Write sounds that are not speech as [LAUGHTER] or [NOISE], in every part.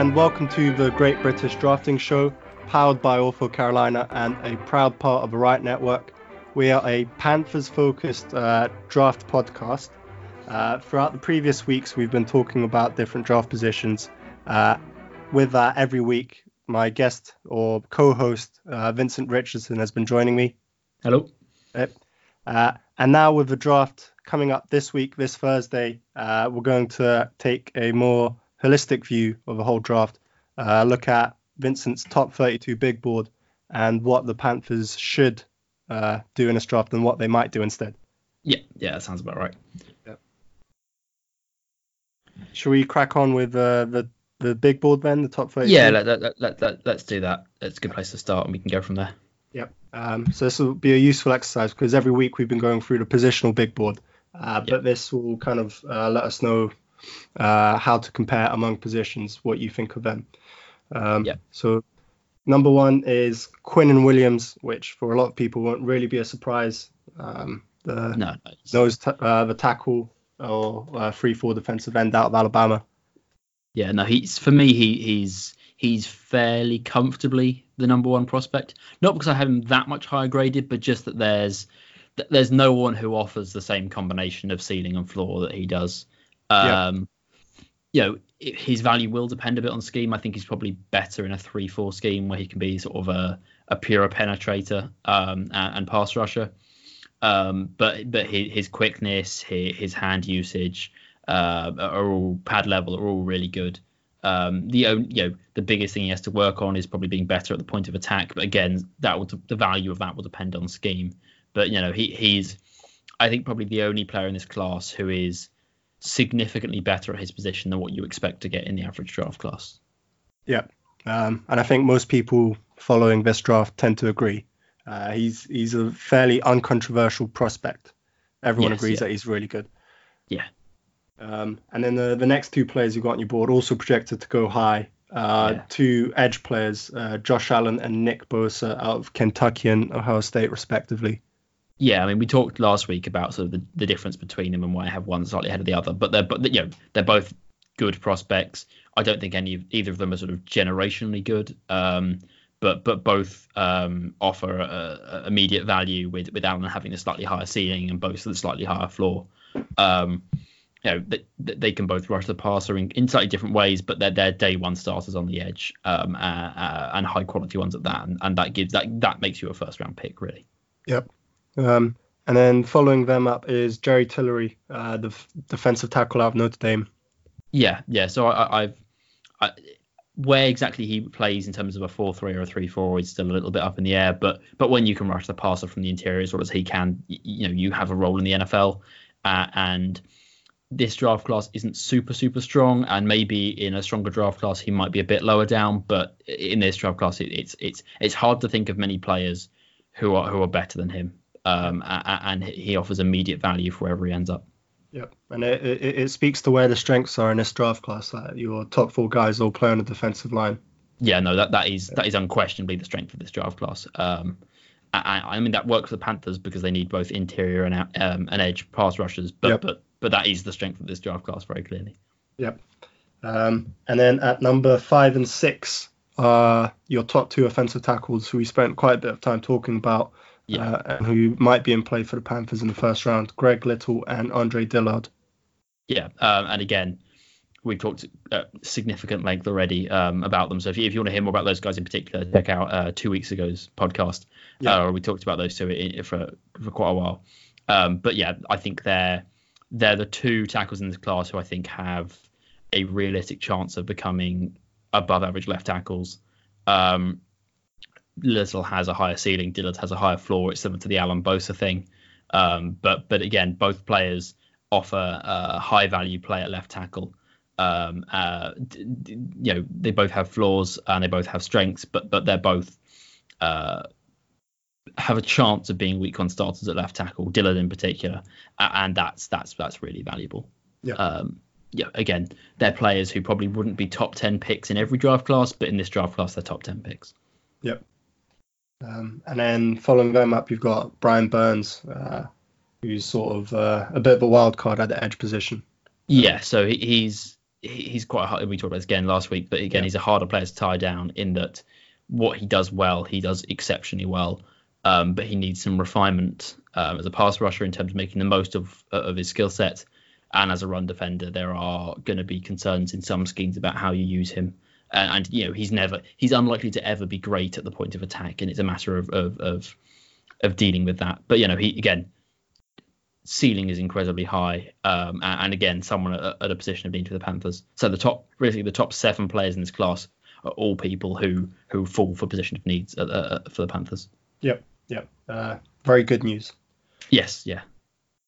and welcome to the Great British Drafting Show, powered by Awful Carolina and a proud part of the Right Network. We are a Panthers focused uh, draft podcast. Uh, throughout the previous weeks, we've been talking about different draft positions. Uh, with that, every week, my guest or co host, uh, Vincent Richardson, has been joining me. Hello. Uh, and now, with the draft coming up this week, this Thursday, uh, we're going to take a more holistic view of the whole draft, uh, look at Vincent's top 32 big board and what the Panthers should uh, do in this draft and what they might do instead. Yeah, yeah, that sounds about right. Yep. Should we crack on with uh, the the big board then, the top 32? Yeah, let, let, let, let, let's do that. It's a good place to start and we can go from there. Yep. Um, so this will be a useful exercise because every week we've been going through the positional big board, uh, yep. but this will kind of uh, let us know uh, how to compare among positions, what you think of them. Um, yeah. So number one is Quinnen Williams, which for a lot of people won't really be a surprise. Um, the no, nose t- uh, the tackle or uh, free four defensive end out of Alabama. Yeah, no, he's for me he he's he's fairly comfortably the number one prospect. Not because I have him that much higher graded, but just that there's there's no one who offers the same combination of ceiling and floor that he does. Um, yeah. You know, his value will depend a bit on scheme. I think he's probably better in a three-four scheme where he can be sort of a, a pure penetrator um, and, and, pass rusher. Um, but but his, his quickness, his, his, hand usage, uh, are all pad level are all really good. Um, the you know the biggest thing he has to work on is probably being better at the point of attack. But again, that will the value of that will depend on scheme. But you know he he's I think probably the only player in this class who is significantly better at his position than what you expect to get in the average draft class. Yeah, um, and I think most people following this draft tend to agree. Uh, he's he's a fairly uncontroversial prospect. Everyone yes, agrees yeah. that he's really good. Yeah. Um, and then the, the next two players you've got on your board also projected to go high. Uh, yeah. Two edge players, uh, Josh Allen and Nick Bosa out of Kentucky and Ohio State, respectively. Yeah, I mean, we talked last week about sort of the, the difference between them and why I have one slightly ahead of the other, but they're but you know they're both good prospects. I don't think any either of them are sort of generationally good, um, but but both um, offer a, a immediate value with with Allen having a slightly higher ceiling and both with the slightly higher floor. Um, you know, they, they can both rush the passer in, in slightly different ways, but they're they're day one starters on the edge um, uh, uh, and high quality ones at that, and, and that gives that that makes you a first round pick really. Yep. Um, and then following them up is Jerry Tillery, uh, the f- defensive tackle out of Notre Dame. Yeah, yeah. So I, have I, where exactly he plays in terms of a four-three or a three-four is still a little bit up in the air. But but when you can rush the passer from the interior as well as he can, you, you know you have a role in the NFL. Uh, and this draft class isn't super super strong, and maybe in a stronger draft class he might be a bit lower down. But in this draft class, it, it's it's it's hard to think of many players who are who are better than him um, and he offers immediate value for wherever he ends up. Yep, and it, it, it, speaks to where the strengths are in this draft class. That your top four guys all play on the defensive line. Yeah, no, that that is that is unquestionably the strength of this draft class. Um, I, I mean that works for the Panthers because they need both interior and um, and edge pass rushers, but yep. but but that is the strength of this draft class very clearly. Yep. Um, and then at number five and six are your top two offensive tackles, who we spent quite a bit of time talking about yeah. uh, and who might be in play for the Panthers in the first round, Greg Little and Andre Dillard. Yeah, um, and again, we've talked at significant length already um, about them. So if you, if you want to hear more about those guys in particular, check out uh, two weeks ago's podcast. Yeah. Uh, we talked about those two for for quite a while. Um, but yeah, I think they're they're the two tackles in this class who I think have a realistic chance of becoming above average left tackles. Um, Little has a higher ceiling, Dillard has a higher floor. It's similar to the Allen Bosa thing. Um, but but again, both players offer a high value play at left tackle. Um, uh, d- d- you know, they both have flaws and they both have strengths, but but they're both uh, have a chance of being weak on starters at left tackle, Dillard in particular, and that's that's that's really valuable. Yeah. Um, yeah. Again, they're players who probably wouldn't be top ten picks in every draft class, but in this draft class, they're top ten picks. Yep. Um, and then following them up, you've got Brian Burns, uh, who's sort of uh, a bit of a wild card at the edge position. Yeah, so he's he's quite hard. We talked about this again last week, but again, Yeah. he's a harder player to tie down in that what he does well, he does exceptionally well. Um, but he needs some refinement um, as a pass rusher in terms of making the most of of his skill set. And as a run defender, there are going to be concerns in some schemes about how you use him. And, you know, he's never he's unlikely to ever be great at the point of attack, and it's a matter of of of, of dealing with that. But you know, he again, ceiling is incredibly high, um, and, and again, someone at, at a position of need for the Panthers. So the top, really, the top seven players in this class are all people who who fall for position of needs uh, uh, for the Panthers. Yep, yep. Uh, very good news. Yes, yeah,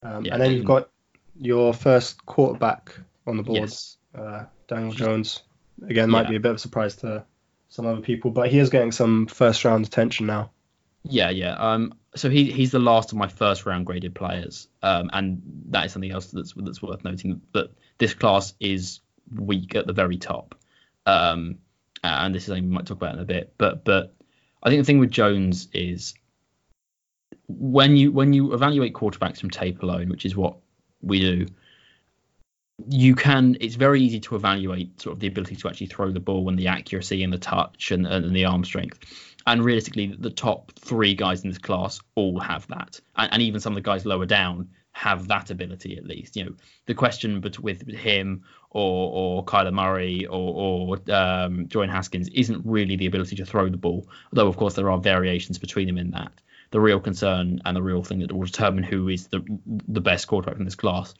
Um, Yeah, and then you've got your first quarterback on the board, yes, uh, Daniel Jones. Again, might Yeah. be a bit of a surprise to some other people, but he is getting some first round attention now. yeah, yeah. Um, so he he's the last of my first round graded players, um, and that is something else that's that's worth noting that this class is weak at the very top, um, and this is something we might talk about in a bit. But but I think the thing with Jones is when you when you evaluate quarterbacks from tape alone, which is what we do, you can. It's very easy to evaluate sort of the ability to actually throw the ball and the accuracy and the touch and, and the arm strength. And realistically, the top three guys in this class all have that, and, and even some of the guys lower down have that ability at least. You know, the question but with him or or Kyler Murray or or um, Haskins isn't really the ability to throw the ball, although of course there are variations between them in that. The real concern and the real thing that will determine who is the the best quarterback in this class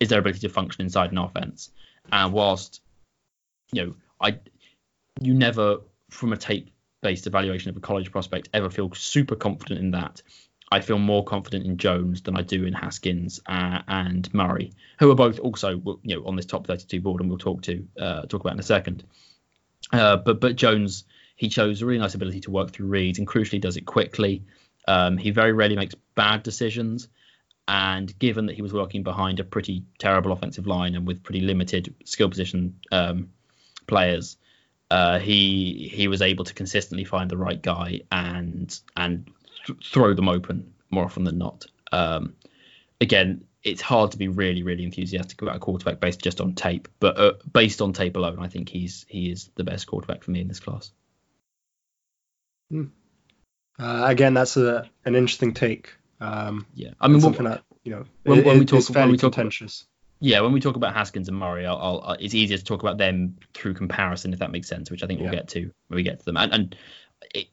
is their ability to function inside an offense. And whilst you know, I you never from a tape based evaluation of a college prospect ever feel super confident in that. I feel more confident in Jones than I do in Haskins uh, and Murray, who are both also you know on this top 32 board, and we'll talk to uh, talk about in a second. Uh, but but Jones he shows a really nice ability to work through reads, and crucially does it quickly. Um, he very rarely makes bad decisions, and given that he was working behind a pretty terrible offensive line and with pretty limited skill position um, players, uh, he he was able to consistently find the right guy and and th- throw them open more often than not. Um, again, it's hard to be really really enthusiastic about a quarterback based just on tape, but uh, based on tape alone, I think he's he is the best quarterback for me in this class. Uh, again, that's a an interesting take. Um, Yeah, I mean, something what, that you know when- it- when we talk- is when we talk about- contentious. yeah, when we talk about Haskins and Murray, I'll, I'll, it's easier to talk about them through comparison, if that makes sense, which I think we'll Yeah. get to when we get to them. And, and it,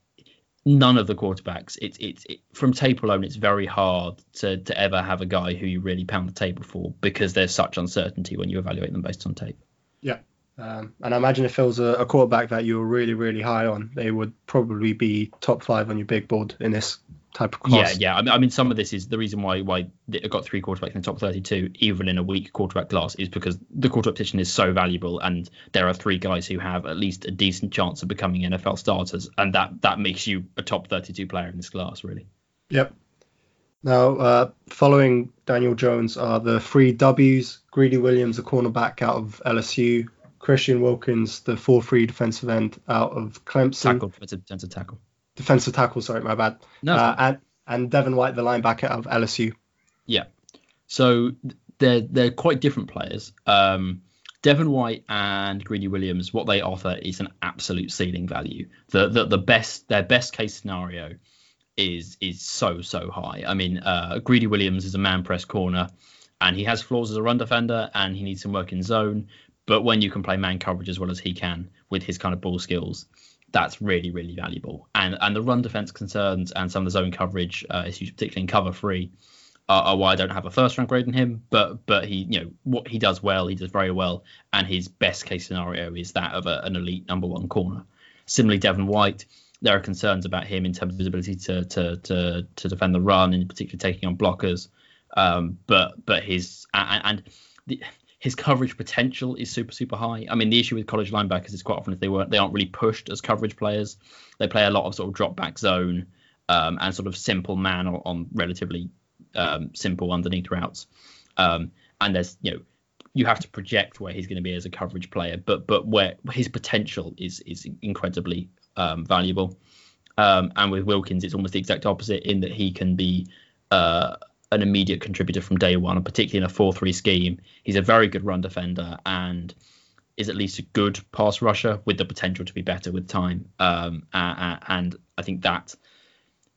none of the quarterbacks, it's it's it, from tape alone, it's very hard to to ever have a guy who you really pound the table for because there's such uncertainty when you evaluate them based on tape. Yeah. Um, and I imagine if it was a, a quarterback that you were really, really high on, they would probably be top five on your big board in this type of class. Yeah, yeah. I mean, I mean, some of this is the reason why why it got three quarterbacks in the top 32, even in a weak quarterback class, is because the quarterback position is so valuable, and there are three guys who have at least a decent chance of becoming NFL starters, and that that makes you a top 32 player in this class, really. Yep. Now, uh, following Daniel Jones are the three W's: Greedy Williams, a cornerback out of LSU, Christian Wilkins, the four-three defensive end out of Clemson, Tackle, defensive tackle. Defensive tackle. Sorry, my bad. No, Uh, and and Devin White, the linebacker of LSU. Yeah. So they're they're quite different players. Um, Devin White and Greedy Williams, what they offer is an absolute ceiling value. The the, the best their best case scenario is is so so high. I mean, uh, Greedy Williams is a man press corner, and he has flaws as a run defender, and he needs some work in zone. But when you can play man coverage as well as he can with his kind of ball skills, that's really really valuable. And and the run defense concerns and some of the zone coverage uh, issues, particularly in cover three, are, are why I don't have a first round grade in him. But but he you know what he does well, he does very well, and his best case scenario is that of a, an elite number one corner. Similarly, Devin White, there are concerns about him in terms of his ability to to to, to defend the run, and particularly taking on blockers. Um, but but his and, and the, his coverage potential is super super high. I mean, the issue with college linebackers is quite often if they weren't they aren't really pushed as coverage players. They play a lot of sort of drop back zone um, and sort of simple man on, on relatively um, simple underneath routes. Um, and there's you know you have to project where he's going to be as a coverage player, but but where his potential is is incredibly um, valuable. Um, and with Wilkins, it's almost the exact opposite in that he can be uh, an immediate contributor from day one, and particularly in a 4-3 scheme. He's a very good run defender, and is at least a good pass rusher with the potential to be better with time. Um, and, I think that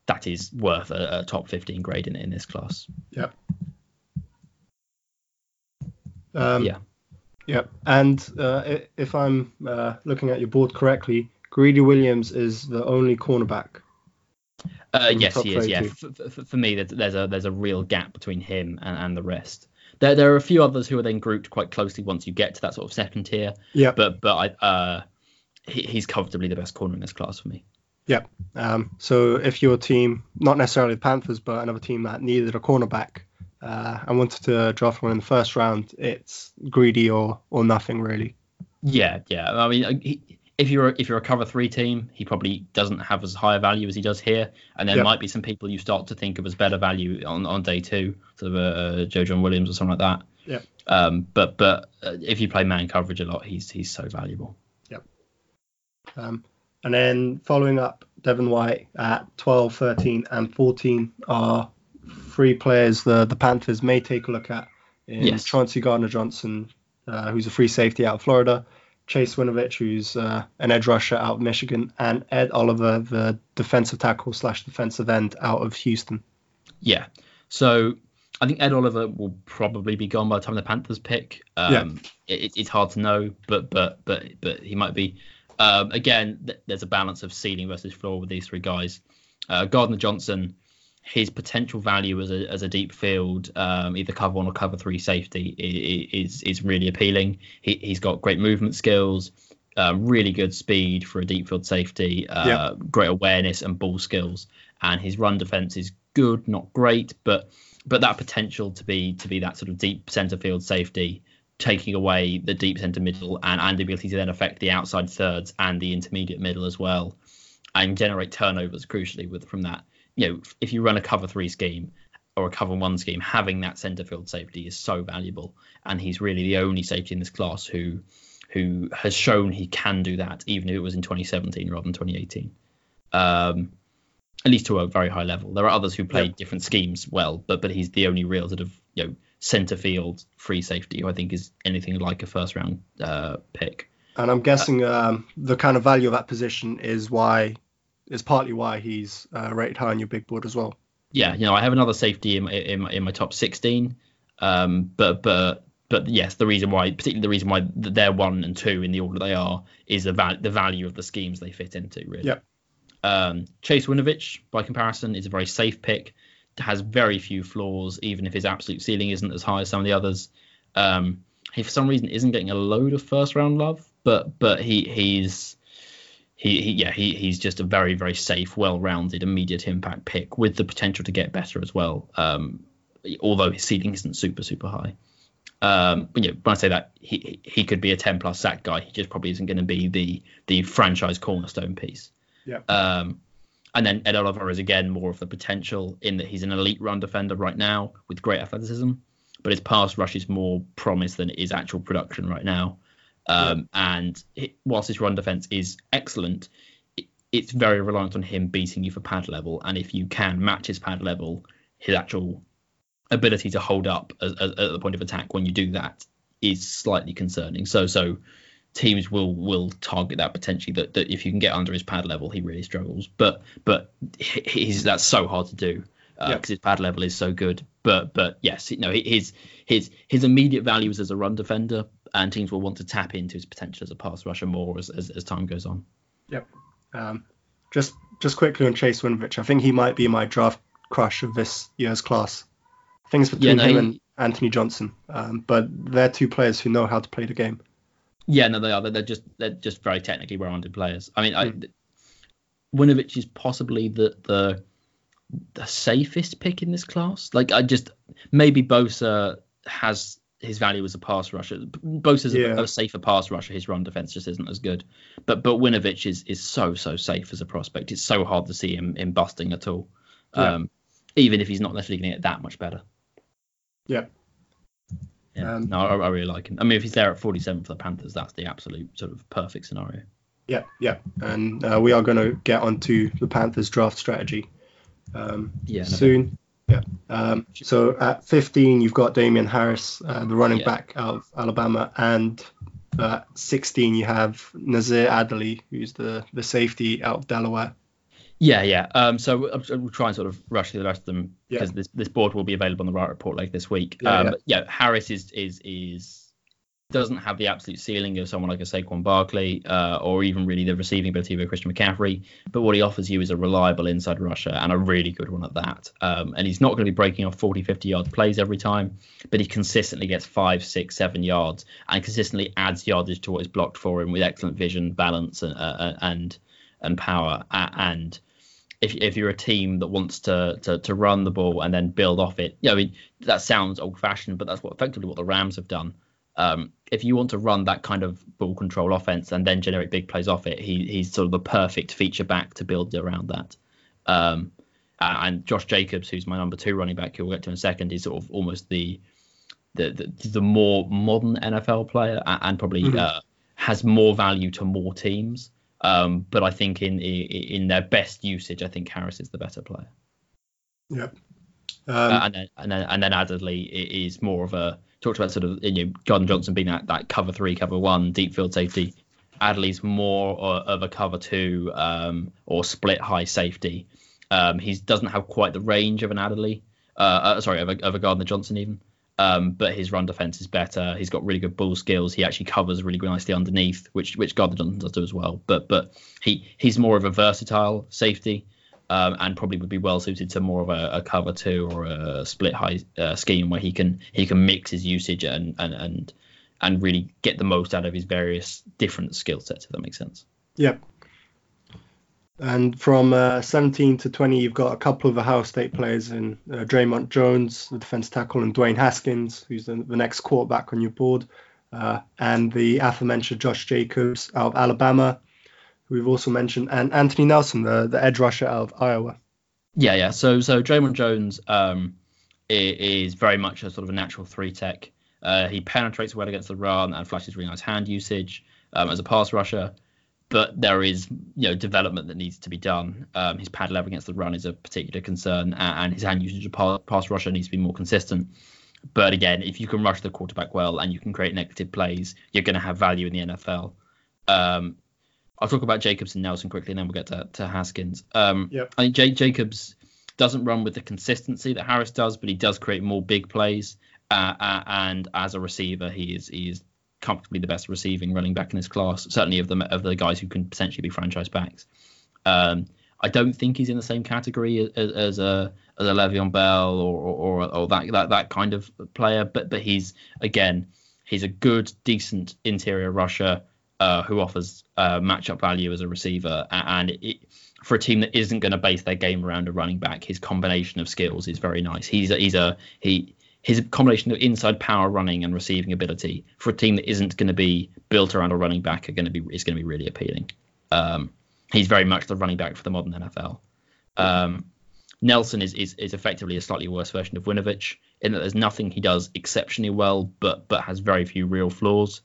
that is worth a, a top 15 grade in, in this class. Yep. Um, yeah. Yep. And uh, if I'm uh, looking at your board correctly, Greedy Williams is the only cornerback. Uh, yes, he is. Yeah, for, for, for, me, there's a there's a real gap between him and, and the rest. There there are a few others who are then grouped quite closely once you get to that sort of second tier. Yeah. But but I uh, he, he's comfortably the best corner in this class for me. Yeah. Um, so if your team, not necessarily the Panthers, but another team that needed a cornerback uh, and wanted to draft one in the first round, it's greedy or or nothing really. Yeah, yeah. I mean, uh, he, if you're if you're a cover three team, he probably doesn't have as high a value as he does here, and there yep. might be some people you start to think of as better value on, on day two, sort of a, a Joejuan Williams or something like that. Yeah. Um, but but uh, if you play man coverage a lot, he's he's so valuable. Yep. Um, and then following up, Devin White at 12, 13, and 14 are three players the, the Panthers may take a look at. In yes. Chauncey Gardner Johnson, uh, who's a free safety out of Florida, Chase Winovich, who's uh, an edge rusher out of Michigan, and Ed Oliver, the defensive tackle slash defensive end out of Houston. Yeah. So I think Ed Oliver will probably be gone by the time the Panthers pick. Um, yeah. It, it's hard to know, but but but but he might be. Um, again, th- there's a balance of ceiling versus floor with these three guys. Uh, Gardner Johnson, his potential value as a as a deep field, um, either cover one or cover three safety, is is really appealing. He, he's got great movement skills, uh, really good speed for a deep field safety, uh, yeah. great awareness and ball skills, and his run defense is good, not great, but but that potential to be to be that sort of deep center field safety taking away the deep centre middle and, and the ability to then affect the outside thirds and the intermediate middle as well and generate turnovers crucially with from that. You know, if you run a cover three scheme or a cover one scheme, having that centre field safety is so valuable. And he's really the only safety in this class who who has shown he can do that, even if it was in 2017 rather than 2018. Um, at least to a very high level. There are others who play yep. different schemes well, but but he's the only real sort of you know centre field free safety, who I think is anything like a first round uh, pick. And I'm guessing um, the kind of value of that position is why is partly why he's uh, rated high on your big board as well. Yeah, you know, I have another safety in my, in my, in my top 16, um, but but but yes, the reason why, particularly the reason why they're one and two in the order they are, is the val- the value of the schemes they fit into. Really. Yeah. Um, Chase Winovich, by comparison, is a very safe pick has very few flaws, even if his absolute ceiling isn't as high as some of the others. Um, he for some reason isn't getting a load of first round love, but but he he's he, he yeah he he's just a very very safe, well rounded, immediate impact pick with the potential to get better as well. Um, although his ceiling isn't super super high. Um, you know, when I say that, he he could be a 10 plus sack guy. He just probably isn't going to be the the franchise cornerstone piece. Yeah. Um, and then Ed Oliver is again more of the potential in that he's an elite run defender right now with great athleticism, but his pass rush is more promise than it is actual production right now. Um, yeah. And it, whilst his run defense is excellent, it, it's very reliant on him beating you for pad level. And if you can match his pad level, his actual ability to hold up as, as, at the point of attack when you do that is slightly concerning. So so teams will will target that potentially that, that if you can get under his pad level he really struggles but but he's that's so hard to do because uh, yeah. his pad level is so good but but yes know his his his immediate values as a run defender and teams will want to tap into his potential as a pass rusher more as, as, as time goes on yep um, just just quickly on chase winovich i think he might be my draft crush of this year's class things between yeah, no, him and anthony johnson um, but they're two players who know how to play the game yeah, no, they are. They're just they're just very technically rounded players. I mean, mm. I, hmm. Winovich is possibly the the the safest pick in this class. Like, I just maybe Bosa has his value as a pass rusher. Bosa's yeah. a, a, safer pass rusher. His run defense just isn't as good. But but Winovich is is so so safe as a prospect. It's so hard to see him in busting at all. Yeah. Um, even if he's not necessarily going to get that much better. Yeah. Yeah, um, no, I, I, really like him. I mean, if he's there at 47 for the Panthers, that's the absolute sort of perfect scenario. Yeah, yeah, and uh, we are going to get onto the Panthers draft strategy um, yeah, soon. Yeah. Um, so at 15, you've got Damien Harris, uh, the running yeah. back out of Alabama, and Uh, 16, you have Nasir Adderley, who's the, the safety out of Delaware. Yeah, yeah. Um, so we'll, we'll try and sort of rush through the rest of them because yeah. this this board will be available on the Riot Report later this week. Yeah, um, yeah. yeah, Harris is is is doesn't have the absolute ceiling of someone like a Saquon Barkley uh, or even really the receiving ability of a Christian McCaffrey. But what he offers you is a reliable inside rusher and a really good one at that. Um, and he's not going to be breaking off 40, 50 yard plays every time, but he consistently gets five, six, seven yards and consistently adds yardage to what is blocked for him with excellent vision, balance, and uh, and and power. And if, if you're a team that wants to, to to run the ball and then build off it, you know, I mean, that sounds old fashioned, but that's what effectively what the Rams have done. Um, if you want to run that kind of ball control offense and then generate big plays off it, he, he's sort of the perfect feature back to build around that. Um, and Josh Jacobs, who's my number two running back, who we'll get to in a second, is sort of almost the the the, the more modern NFL player and probably mm-hmm. uh, has more value to more teams. Um, but I think in in their best usage, I think Harris is the better player. Yep. Um, uh, and then and then and then Adderley is more of a talked about sort of you know Gardner Johnson being that, that cover three, cover one, deep field safety. Adderley's more of a cover two um, or split high safety. Um, he doesn't have quite the range of an Adley, uh, uh, sorry, of a, of a Gardner Johnson even. Um, but his run defense is better. He's got really good ball skills. He actually covers really nicely underneath, which which Gardner Johnson does do as well. But but he he's more of a versatile safety um, and probably would be well suited to more of a, a cover two or a split high uh, scheme where he can he can mix his usage and and and and really get the most out of his various different skill sets. If that makes sense. Yep. And from uh, 17 to 20, you've got a couple of Ohio State players in uh, Dre'Mont Jones, the defense tackle, and Dwayne Haskins, who's the, the next quarterback on your board, uh, and the aforementioned Josh Jacobs out of Alabama, we've also mentioned, and Anthony Nelson, the, the edge rusher out of Iowa. Yeah, yeah. So so Dre'Mont Jones um, is very much a sort of a natural three tech. Uh, he penetrates well against the run and flashes really nice hand usage um, as a pass rusher. But there is you know development that needs to be done. Um, his pad level against the run is a particular concern, and, and his hand usage of pass rusher needs to be more consistent. But again, if you can rush the quarterback well and you can create negative plays, you're going to have value in the NFL. Um, I'll talk about Jacobs and Nelson quickly, and then we'll get to, to Haskins. Um, yep. I think J- Jacobs doesn't run with the consistency that Harris does, but he does create more big plays. Uh, uh, and as a receiver, he is he is comfortably the best receiving running back in his class. Certainly of the of the guys who can potentially be franchise backs. Um, I don't think he's in the same category as, as a as a Le'Veon Bell or or, or that, that that kind of player, but but he's again he's a good decent interior rusher uh, who offers uh, matchup value as a receiver, and it, for a team that isn't going to base their game around a running back, his combination of skills is very nice. He's a, he's a he his combination of inside power running and receiving ability for a team that isn't going to be built around a running back are going to be is going to be really appealing. Um, he's very much the running back for the modern NFL. Um, Nelson is, is is effectively a slightly worse version of Winovich in that there's nothing he does exceptionally well, but but has very few real flaws.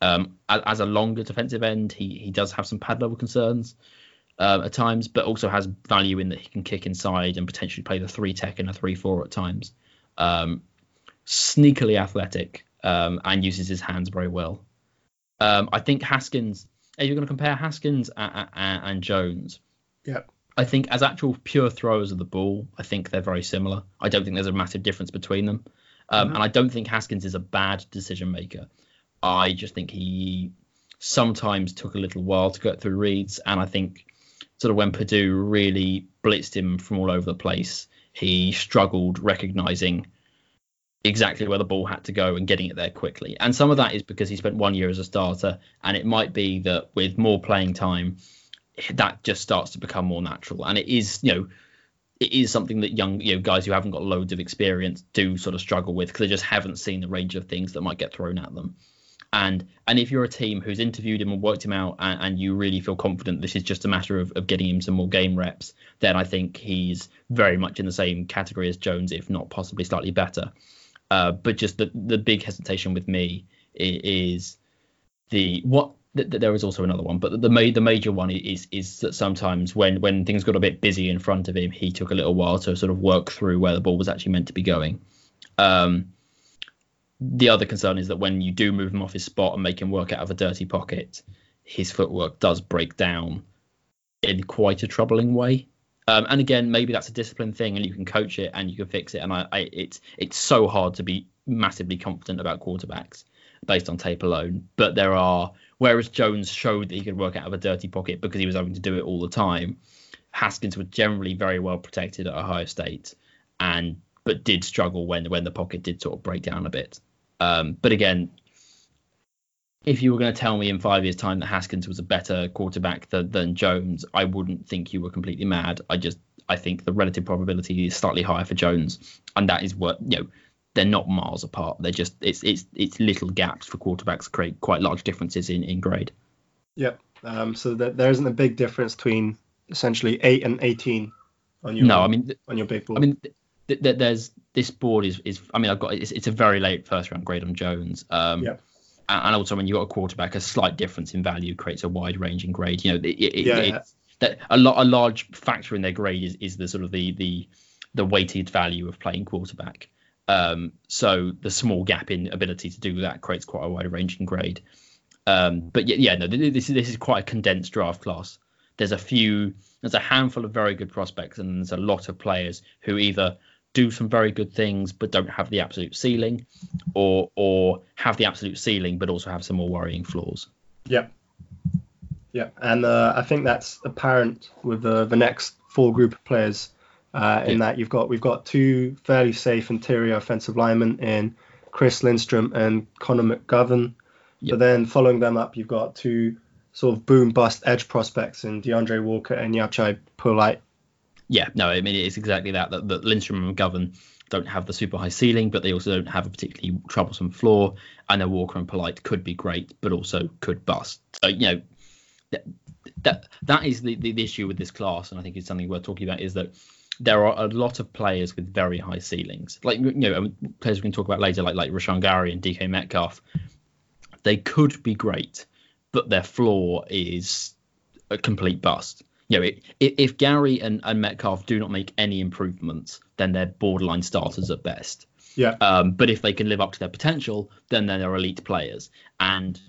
Um, as, as, a longer defensive end, he he does have some pad level concerns uh, at times, but also has value in that he can kick inside and potentially play the three tech and a three four at times. Um, sneakily athletic um, and uses his hands very well. Um, I think Haskins. If you're going to compare Haskins and, and, and Jones, yeah, I think as actual pure throwers of the ball, I think they're very similar. I don't think there's a massive difference between them. Um, mm-hmm. And I don't think Haskins is a bad decision maker. I just think he sometimes took a little while to get through reads, and I think sort of when Purdue really blitzed him from all over the place, he struggled recognizing exactly where the ball had to go and getting it there quickly. And some of that is because he spent one year as a starter, and it might be that with more playing time, that just starts to become more natural. And it is, you know, it is something that young, you know, guys who haven't got loads of experience do sort of struggle with because they just haven't seen the range of things that might get thrown at them. And and if you're a team who's interviewed him and worked him out, and, and you really feel confident this is just a matter of, of getting him some more game reps, then I think he's very much in the same category as Jones, if not possibly slightly better. Uh, but just the the big hesitation with me is the what there is also another one, but the the, the major one is is that sometimes when when things got a bit busy in front of him, he took a little while to sort of work through where the ball was actually meant to be going. Um, the other concern is that when you do move him off his spot and make him work out of a dirty pocket, his footwork does break down in quite a troubling way. Um, and again, maybe that's a discipline thing, and you can coach it and you can fix it. And I, I, it's it's so hard to be massively confident about quarterbacks based on tape alone. But there are, whereas Jones showed that he could work out of a dirty pocket because he was having to do it all the time. Haskins was generally very well protected at Ohio State, and but did struggle when when the pocket did sort of break down a bit. Um, but again, if you were going to tell me in five years' time that Haskins was a better quarterback than, than Jones, I wouldn't think you were completely mad. I just I think the relative probability is slightly higher for Jones, and that is what you know. They're not miles apart. They're just it's it's it's little gaps for quarterbacks create quite large differences in in grade. Yep. Um, so that there isn't a big difference between essentially eight and eighteen on your no. I mean on your big board. I mean th- th- there's this board is is I mean I've got it's, it's a very late first round grade on Jones. Um, Yep. and also when you've got a quarterback, a slight difference in value creates a wide ranging grade. You know, it, it, Yeah, it- yeah. that a lot a large factor in their grade is, is the sort of the the the weighted value of playing quarterback. Um, so the small gap in ability to do that creates quite a wide ranging grade. Um, but yeah, yeah, no, this is this is quite a condensed draft class. There's a few, there's a handful of very good prospects, and there's a lot of players who either do some very good things but don't have the absolute ceiling, or or have the absolute ceiling but also have some more worrying flaws. Yeah, yeah, And uh, I think that's apparent with the the next four group of players. Uh, in Yeah. that you've got we've got two fairly safe interior offensive linemen in Chris Lindstrom and Connor McGovern. Yep. But then following them up, you've got two sort of boom bust edge prospects in D'Andre Walker and Jachai Polite. Yeah, no, I mean it's exactly that. That, that Lindstrom and McGovern don't have the super high ceiling, but they also don't have a particularly troublesome floor. And then Walker and Polite could be great, but also could bust. So you know that that, that is the, the the issue with this class, and I think it's something worth talking about is that there are a lot of players with very high ceilings, like you know um, players we can talk about later, like like Rashan Gary and DK Metcalf. They could be great, but their floor is a complete bust. You know, it, if Gary and, and Metcalf do not make any improvements, then they're borderline starters at best. Yeah. Um, but if they can live up to their potential, then they're elite players. And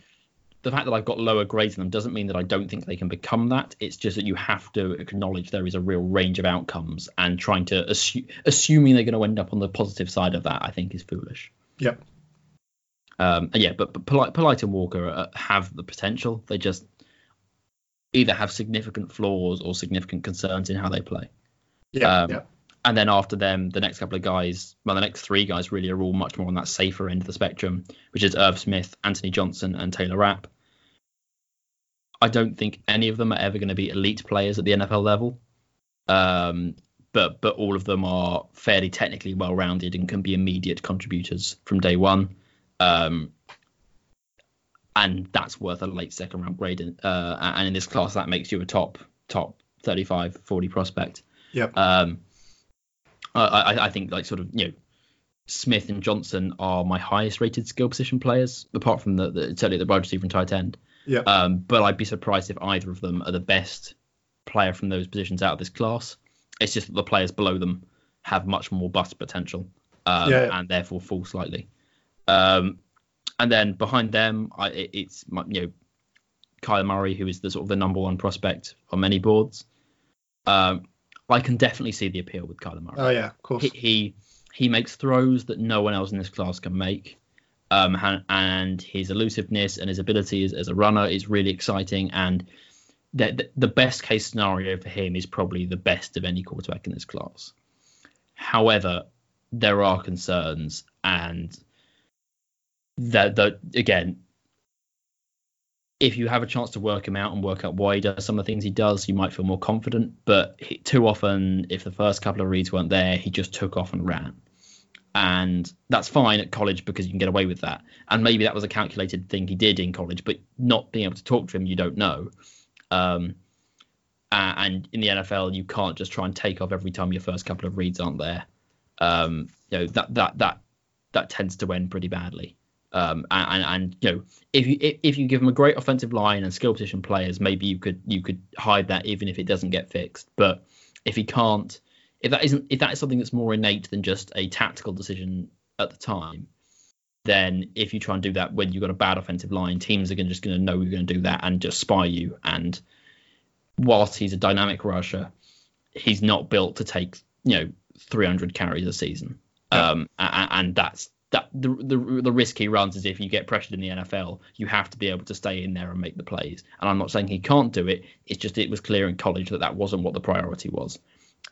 the fact that I've got lower grades than them doesn't mean that I don't think they can become that. It's just that you have to acknowledge there is a real range of outcomes, and trying to assume assuming they're going to end up on the positive side of that, I think, is foolish. Yep. Um, yeah, but, but Polite, Polite and Walker uh, have the potential. They just either have significant flaws or significant concerns in how they play. Yeah. Um, yeah. And then after them, the next couple of guys, well, the next three guys really are all much more on that safer end of the spectrum, which is Irv Smith, Anthony Johnson, and Taylor Rapp. I don't think any of them are ever going to be elite players at the NFL level, um, but but all of them are fairly technically well-rounded and can be immediate contributors from day one. Um, and that's worth a late second round grade. Uh, and in this class, that makes you a top top 35, 40 prospect. Yep. Um, I, I, I think like sort of you know Smith and Johnson are my highest rated skill position players, apart from the, the certainly the wide receiver and tight end. Yeah. Um, but I'd be surprised if either of them are the best player from those positions out of this class. It's just that the players below them have much more bust potential, um, Yeah, yeah. and therefore fall slightly. Um, and then behind them, I, it, it's you know Kyler Murray, who is the sort of the number one prospect on many boards. Um, I can definitely see the appeal with Kyler Murray Oh yeah, of course. he, he he makes throws that no one else in this class can make. Um, and, and his elusiveness and his ability as, as a runner is really exciting. And the, the, the best case scenario for him is probably the best of any quarterback in this class. However, there are concerns, and that that again, if you have a chance to work him out and work out why he does some of the things he does, you might feel more confident. But he, too often, if the first couple of reads weren't there, he just took off and ran. And that's fine at college because you can get away with that. And maybe that was a calculated thing he did in college, but not being able to talk to him, you don't know. Um, and in the NFL, you can't just try and take off every time your first couple of reads aren't there. Um, you know that that that that tends to end pretty badly. Um, and, and, and you know if you if, you give him a great offensive line and skill position players, maybe you could you could hide that even if it doesn't get fixed. But if he can't, if that isn't if that is something that's more innate than just a tactical decision at the time, then if you try and do that when you've got a bad offensive line, teams are gonna, just going to know you're going to do that and just spy you. And whilst he's a dynamic rusher, he's not built to take you know 300 carries a season. Yeah. Um, and, and that's that the, the the risk he runs is if you get pressured in the NFL, you have to be able to stay in there and make the plays. And I'm not saying he can't do it. It's just it was clear in college that that wasn't what the priority was.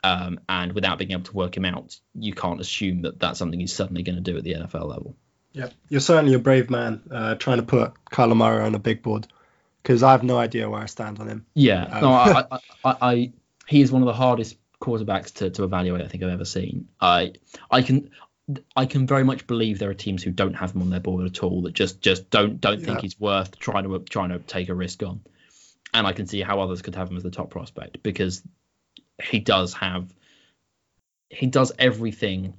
Um, and without being able to work him out, you can't assume that that's something he's suddenly going to do at the NFL level. Yeah, you're certainly a brave man uh, trying to put Kyler Murray on a big board because I have no idea where I stand on him. Yeah, um, no, I, [LAUGHS] I, I, I, he is one of the hardest quarterbacks to, to evaluate I think I've ever seen. I I can I can very much believe there are teams who don't have him on their board at all that just just don't don't yeah. think he's worth trying to trying to take a risk on. And I can see how others could have him as the top prospect because he does have he does everything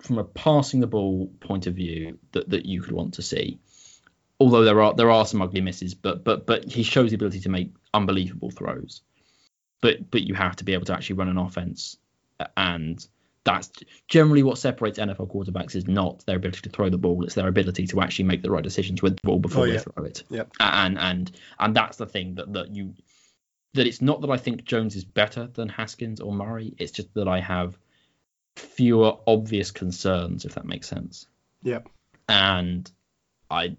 from a passing the ball point of view that, that you could want to see. Although there are there are some ugly misses, but but but he shows the ability to make unbelievable throws. But but you have to be able to actually run an offense, and that's generally what separates NFL quarterbacks is not their ability to throw the ball; it's their ability to actually make the right decisions with the ball before oh, yeah. they throw it. Yep. And and and that's the thing that that you that it's not that I think Jones is better than Haskins or Murray. It's just that I have fewer obvious concerns, if that makes sense. Yeah. And I,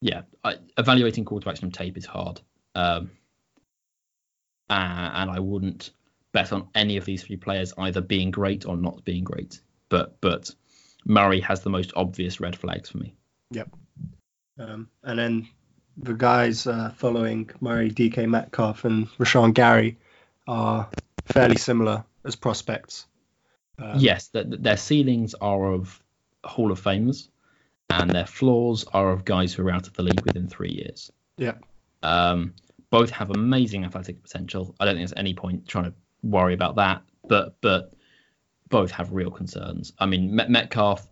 yeah, I, evaluating quarterbacks from tape is hard. Um, uh, and I wouldn't bet on any of these three players either being great or not being great. But but Murray has the most obvious red flags for me. Yep. Um, and then the guys uh, following Murray, DK Metcalf, and Rashan Gary are fairly similar as prospects. Um, yes, the, their ceilings are of Hall of Famers, and their floors are of guys who are out of the league within three years. Yeah. Um, both have amazing athletic potential. I don't think there's any point trying to worry about that, but but both have real concerns. I mean, Metcalf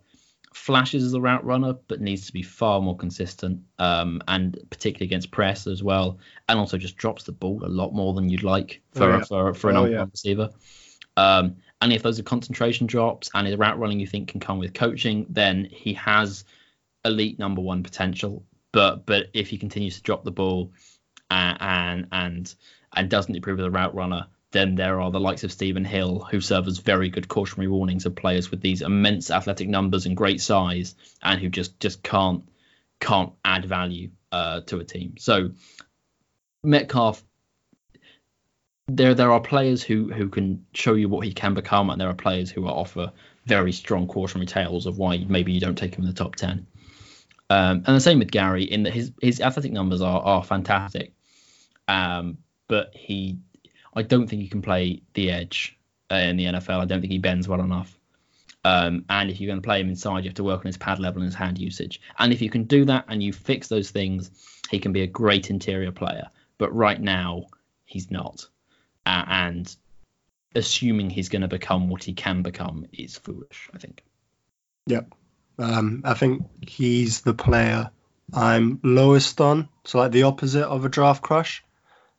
flashes as a route runner, but needs to be far more consistent, um, and particularly against press as well, and also just drops the ball a lot more than you'd like for oh, yeah. for, for an oh, yeah. receiver. Um, and if those are concentration drops and his route running you think can come with coaching, then he has elite number one potential. But but if he continues to drop the ball and and and, and doesn't improve as a route runner, then there are the likes of Stephen Hill who serve as very good cautionary warnings of players with these immense athletic numbers and great size and who just just can't can't add value uh, to a team. So Metcalf there there are players who who can show you what he can become, and there are players who offer very strong cautionary tales of why maybe you don't take him in the top ten. Um, and the same with Gary in that his his athletic numbers are are fantastic, um, but he I don't think he can play the edge uh, in the NFL. I don't think he bends well enough. Um, and if you're going to play him inside, you have to work on his pad level and his hand usage. And if you can do that and you fix those things, he can be a great interior player. But right now, he's not uh, and assuming he's going to become what he can become is foolish. I think. Yep. Um, I think he's the player I'm lowest on, so like the opposite of a draft crush.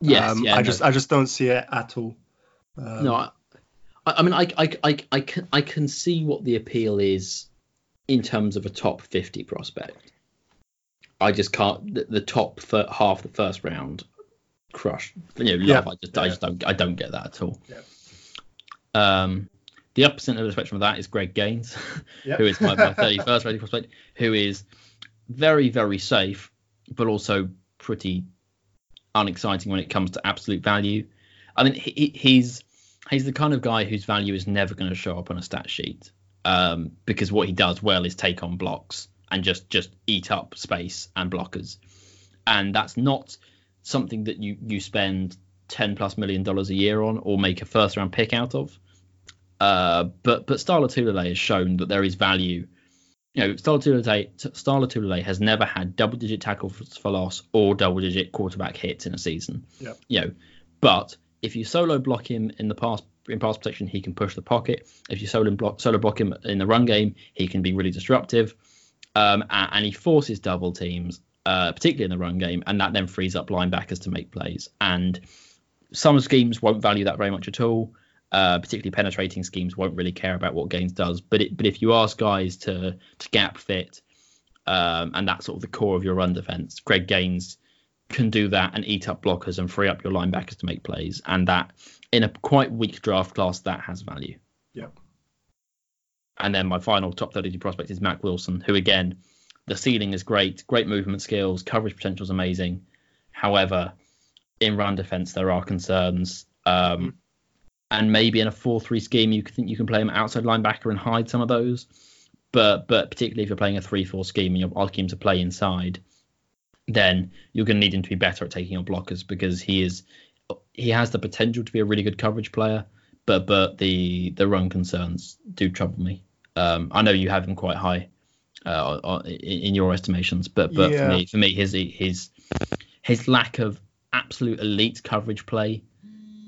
Yes, um, yeah, I no. just I just don't see it at all. Um, no, I, I mean I, I, I, I, can I can see what the appeal is in terms of a top 50 prospect. I just can't the, the top half the first round crush. You know, love. Yeah. I just I just don't I don't get that at all. Yeah. Um, the opposite of the spectrum of that is Greg Gaines, [LAUGHS] who is my, my [LAUGHS] 31st ready prospect, who is very very safe, but also pretty unexciting when it comes to absolute value. I mean, he, he's he's the kind of guy whose value is never going to show up on a stat sheet um, because what he does well is take on blocks and just just eat up space and blockers, and that's not something that you you spend ten plus million dollars a year on or make a first round pick out of. Uh, but but Star Lotulelei has shown that there is value. You know, Star Lotulelei, has never had double digit tackles for loss or double digit quarterback hits in a season. Yep. You know, but if you solo block him in the pass in pass protection, he can push the pocket. If you solo block solo block him in the run game, he can be really disruptive. Um, and, and he forces double teams uh, particularly in the run game, and that then frees up linebackers to make plays. And some schemes won't value that very much at all. Uh, particularly penetrating schemes won't really care about what Gaines does. But it, but if you ask guys to to gap fit, um, and that's sort of the core of your run defense, Greg Gaines can do that and eat up blockers and free up your linebackers to make plays. And that in a quite weak draft class, that has value. Yep. And then my final top 32 prospect is Mack Wilson, who again, the ceiling is great, great movement skills, coverage potential is amazing. However, in run defense, there are concerns. Um, and maybe in a 4-3 scheme, you think you can play him outside linebacker and hide some of those. But but particularly if you're playing a 3-4 scheme and you're asking him to play inside, then you're going to need him to be better at taking on blockers because he is he has the potential to be a really good coverage player, but but the the run concerns do trouble me. Um, I know you have him quite high uh, in your estimations, but but yeah. for me for me his his his lack of absolute elite coverage play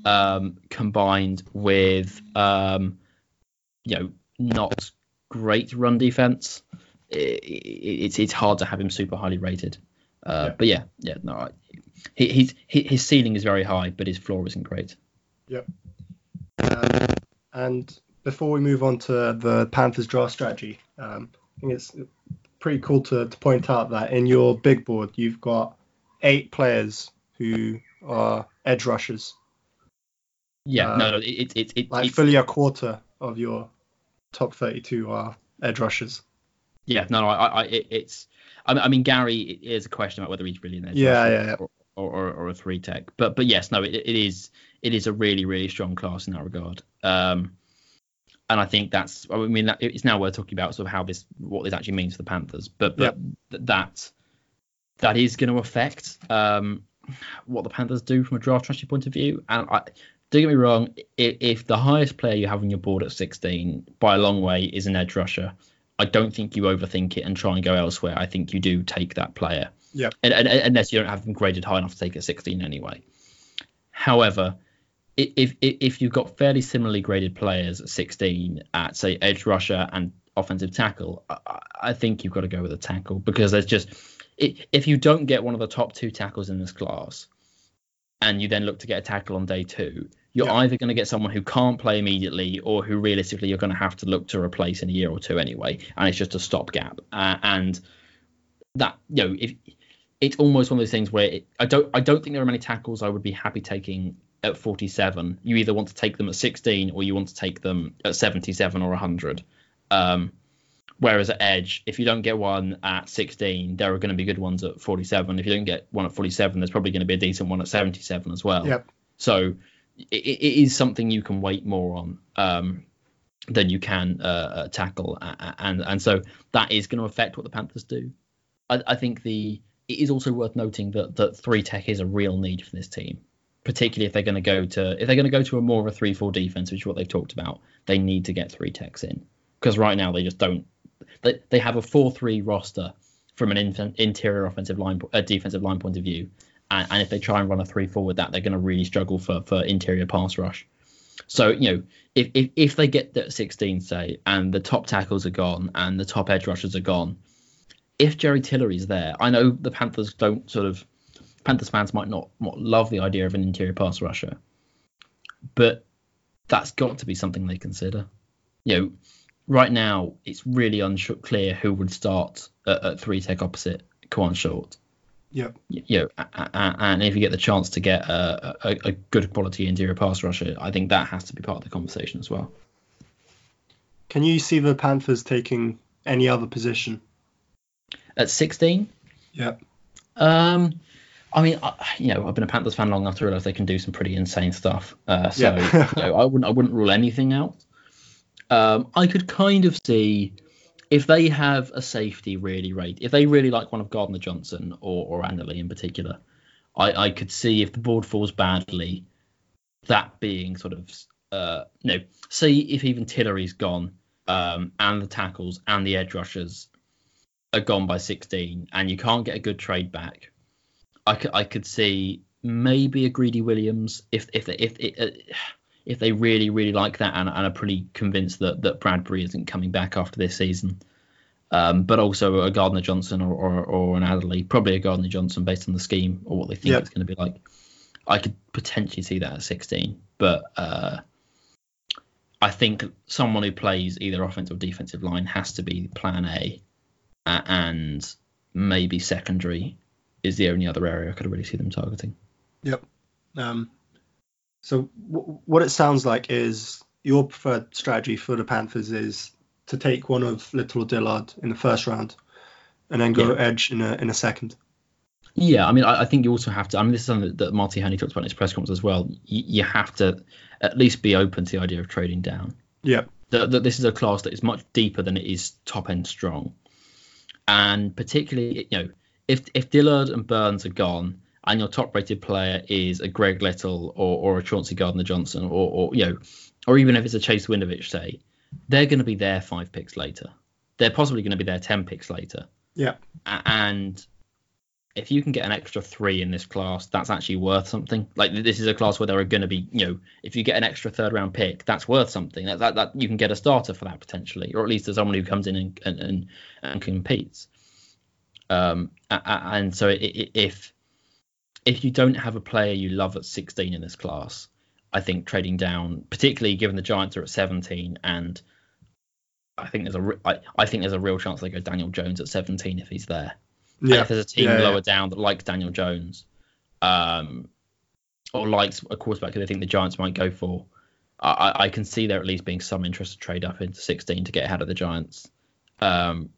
um, combined with um, you know not great run defense, it, it, it's it's hard to have him super highly rated. Uh, yeah. But yeah, yeah, no, he, he's he, his ceiling is very high, but his floor isn't great. Yep. Um, and before we move on to the Panthers draft strategy, um, I think it's pretty cool to, to point out that in your big board you've got eight players who are edge rushers. Yeah, uh, no, no, it's it, it, like it's, fully a quarter of your top 32 are edge rushers. Yeah, no, no, I, I it, it's I mean, Gary is a question about whether he's really an edge yeah, yeah, yeah. Or, or, or, a three tech. But but yes, no, it, it is it is a really really strong class in that regard. Um, and I think that's I mean that, it's now worth talking about sort of how this what this actually means for the Panthers. But but yep. that that is going to affect um, what the Panthers do from a draft strategy point of view. And I, don't get me wrong, if, if the highest player you have on your board at 16 by a long way is an edge rusher, I don't think you overthink it and try and go elsewhere. I think you do take that player. Yeah. And, and, unless you don't have them graded high enough to take at 16 anyway. However, if, if if you've got fairly similarly graded players at 16 at say edge rusher and offensive tackle, I, I think you've got to go with a tackle because there's just if you don't get one of the top two tackles in this class, and you then look to get a tackle on day two, you're yeah. either going to get someone who can't play immediately or who realistically you're going to have to look to replace in a year or two anyway, and it's just a stopgap. Uh, and that you know, if it's almost one of those things where it, I don't I don't think there are many tackles I would be happy taking at 47. You either want to take them at 16 or you want to take them at 77 or 100. Um, Whereas at Edge, if you don't get one at 16, there are going to be good ones at 47. If you don't get one at 47, there's probably going to be a decent one at 77 as well. Yep. So it, it is something you can wait more on um, than you can uh, uh, tackle, and and so that is going to affect what the Panthers do. I, I think the it is also worth noting that that three tech is a real need for this team particularly if they're going to go to if they're going to go to a more of a three four defense, which is what they've talked about. They need to get three techs in because right now they just don't they, they have a 4-3 roster from an in, interior offensive line, uh, defensive line point of view, and, and if they try and run a 3-4 with that, they're going to really struggle for for interior pass rush. So you know, if if, if they get that 16, say, and the top tackles are gone and the top edge rushers are gone, if Jerry Tillery's there, I know the Panthers don't sort of Panthers fans might not, love the idea of an interior pass rusher, but that's got to be something they consider. You know, right now it's really unclear who would start at, at three tech opposite Kawann Short. Yep. You know, and if you get the chance to get a, a, a, good quality interior pass rusher, I think that has to be part of the conversation as well. Can you see the Panthers taking any other position at 16? Yeah. Um, I mean, I, you know, I've been a Panthers fan long enough to realize they can do some pretty insane stuff. Uh, so yeah. [LAUGHS] you know, I wouldn't, I wouldn't rule anything out. Um, I could kind of see if they have a safety really rate, if they really like one of Gardner Johnson or or Adderley in particular, I, I could see if the board falls badly, that being sort of uh, no. See if even Tillery's gone, um, and the tackles and the edge rushers are gone by 16, and you can't get a good trade back. I could I could see maybe a Greedy Williams if if if, if uh, if they really, really like that and, and are pretty convinced that, that Bradbury isn't coming back after this season. Um, but also a Gardner Johnson or, or, or, an Adderley, probably a Gardner Johnson based on the scheme or what they think yep. it's going to be like. I could potentially see that at 16, but uh, I think someone who plays either offensive or defensive line has to be plan A, uh, and maybe secondary is the only other area I could really see them targeting. Yep. Um, so w- what it sounds like is your preferred strategy for the Panthers is to take one of Little or Dillard in the first round, and then go Yeah. edge in a in a second. Yeah, I mean, I, I think you also have to. I mean, this is something that, that Marty Hurney talks about in his press conference as well. You, you have to at least be open to the idea of trading down. Yeah, That, that this is a class that is much deeper than it is top end strong, and particularly, you know, if if Dillard and Burns are gone, and your top rated player is a Greg Little or, or a Chauncey Gardner Johnson, or, or you know, or even if it's a Chase Winovich, say, they're going to be there five picks later. They're possibly going to be there ten picks later. Yeah. And if you can get an extra three in this class, that's actually worth something. Like this is a class where there are going to be, you know, if you get an extra third round pick, that's worth something. That, that, that you can get a starter for that potentially, or at least as someone who comes in and and, and, and competes. Um, and so i- i- if if you don't have a player you love at 16 in this class, I think trading down, particularly given the Giants are at 17, and I think there's a re- I, I think there's a real chance they go Daniel Jones at 17 if he's there. And Yeah. if there's a team Yeah, yeah. lower down that likes Daniel Jones, um, or likes a quarterback who they think the Giants might go for, I, I- I can see there at least being some interest to trade up into 16 to get ahead of the Giants. Um,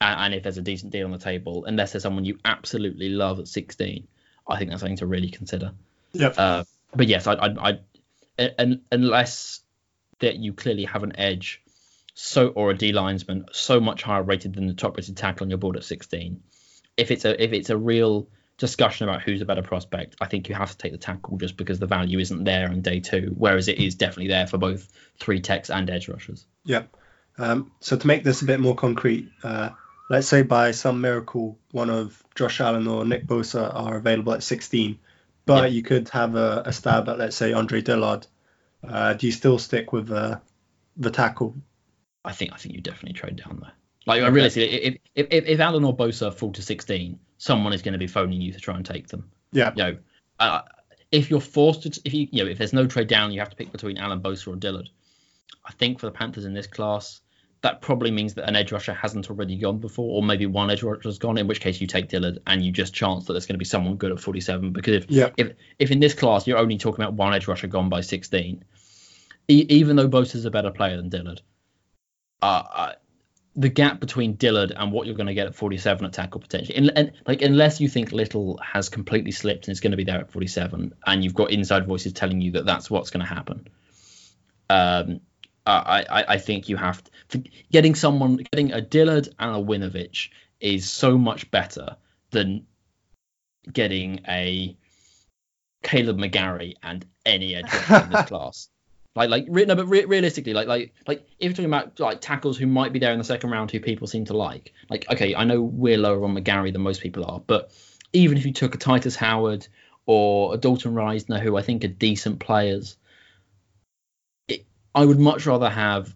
and, and if there's a decent deal on the table, unless there's someone you absolutely love at 16, I think that's something to really consider. Yep. Uh, but yes, I, I, I, unless that you clearly have an edge, so or a D linesman so much higher rated than the top rated tackle on your board at 16. If it's a if it's a real discussion about who's a better prospect, I think you have to take the tackle just because the value isn't there on day two, whereas it is definitely there for both three techs and edge rushers. Yep. Um, so to make this a bit more concrete, uh, let's say by some miracle one of Josh Allen or Nick Bosa are available at 16, but Yeah. you could have a, a stab at let's say Andre Dillard. Uh, do you still stick with uh, the tackle? I think I think you definitely trade down there. Like I realistically, if, if if if Allen or Bosa fall to 16, someone is going to be phoning you to try and take them. Yeah. you know, uh, if you're forced to, if you, you know, if there's no trade down, you have to pick between Allen Bosa or Dillard. I think for the Panthers in this class, that probably means that an edge rusher hasn't already gone before, or maybe one edge rusher has gone. In which case, you take Dillard and you just chance that there's going to be someone good at 47. Because if Yeah. if if in this class you're only talking about one edge rusher gone by 16, e- even though Bosa's a better player than Dillard, uh, uh, the gap between Dillard and what you're going to get at 47 at tackle potentially, and, and like unless you think Little has completely slipped and is going to be there at 47, and you've got inside voices telling you that that's what's going to happen. Um, I, I, I think you have to, getting someone getting a Dillard and a Winovich is so much better than getting a Kaleb McGary and any edge in this [LAUGHS] class. Like, like, no, but re- realistically, like, like, like, if you're talking about like tackles who might be there in the second round, who people seem to like, like, okay, I know we're lower on McGarry than most people are, but even if you took a Tytus Howard or a Dalton Risner, who I think are decent players, I would much rather have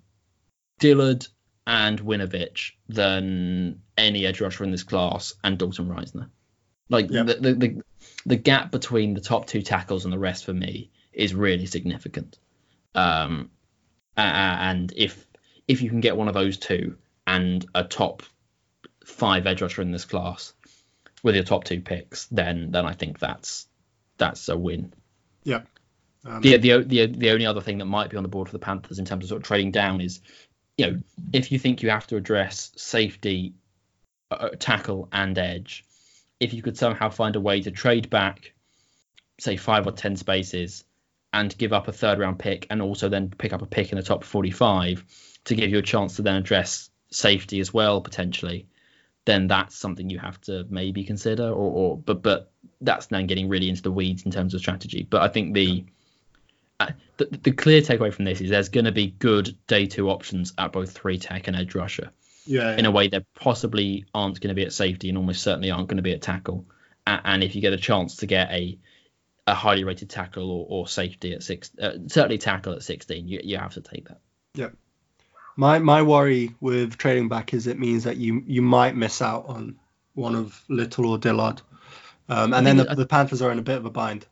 Dillard and Winovich than any edge rusher in this class and Dalton Risner. Like the, the the the gap between the top two tackles and the rest for me is really significant. Um, and if if you can get one of those two and a top five edge rusher in this class with your top two picks, then then I think that's that's a win. Yeah. Um, The, the the the only other thing that might be on the board for the Panthers in terms of sort of trading down is, you know, if you think you have to address safety, uh, tackle, and edge, if you could somehow find a way to trade back, say five or ten spaces, and give up a third round pick, and also then pick up a pick in the top forty-five to give you a chance to then address safety as well potentially, then that's something you have to maybe consider. Or, or but but that's then getting really into the weeds in terms of strategy. But I think the uh, the, the clear takeaway from this is there's going to be good day two options at both three tech and edge rusher yeah. in a way there possibly aren't going to be at safety and almost certainly aren't going to be at tackle. And if you get a chance to get a a highly rated tackle or, or safety at six, uh, certainly tackle at 16, you, you have to take that. Yeah. My my worry with trading back is it means that you you might miss out on one of Little or Dillard, um, I and then the, it- the Panthers are in a bit of a bind.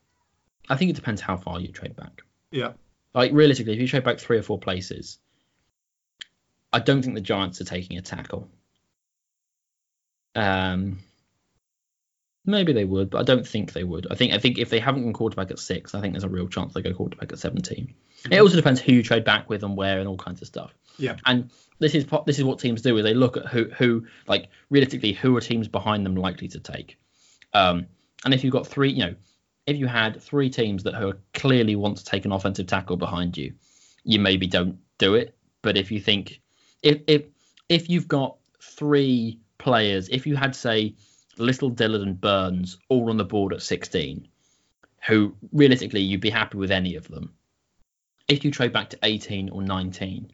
I think it depends how far you trade back. Yeah. Like realistically, if you trade back three or four places, I don't think the Giants are taking a tackle. Um, maybe they would, but I don't think they would. I think I think if they haven't gone quarterback at six, I think there's a real chance they go quarterback at 17. Mm-hmm. It also depends who you trade back with and where and all kinds of stuff. Yeah. And this is this is what teams do is they look at who who like realistically who are teams behind them likely to take. Um, and if you've got three, you know, if you had three teams that who clearly want to take an offensive tackle behind you, you maybe don't do it. But if you think if if if you've got three players, if you had say Little Dillard and Burns all on the board at 16, who realistically you'd be happy with any of them. If you trade back to 18 or 19,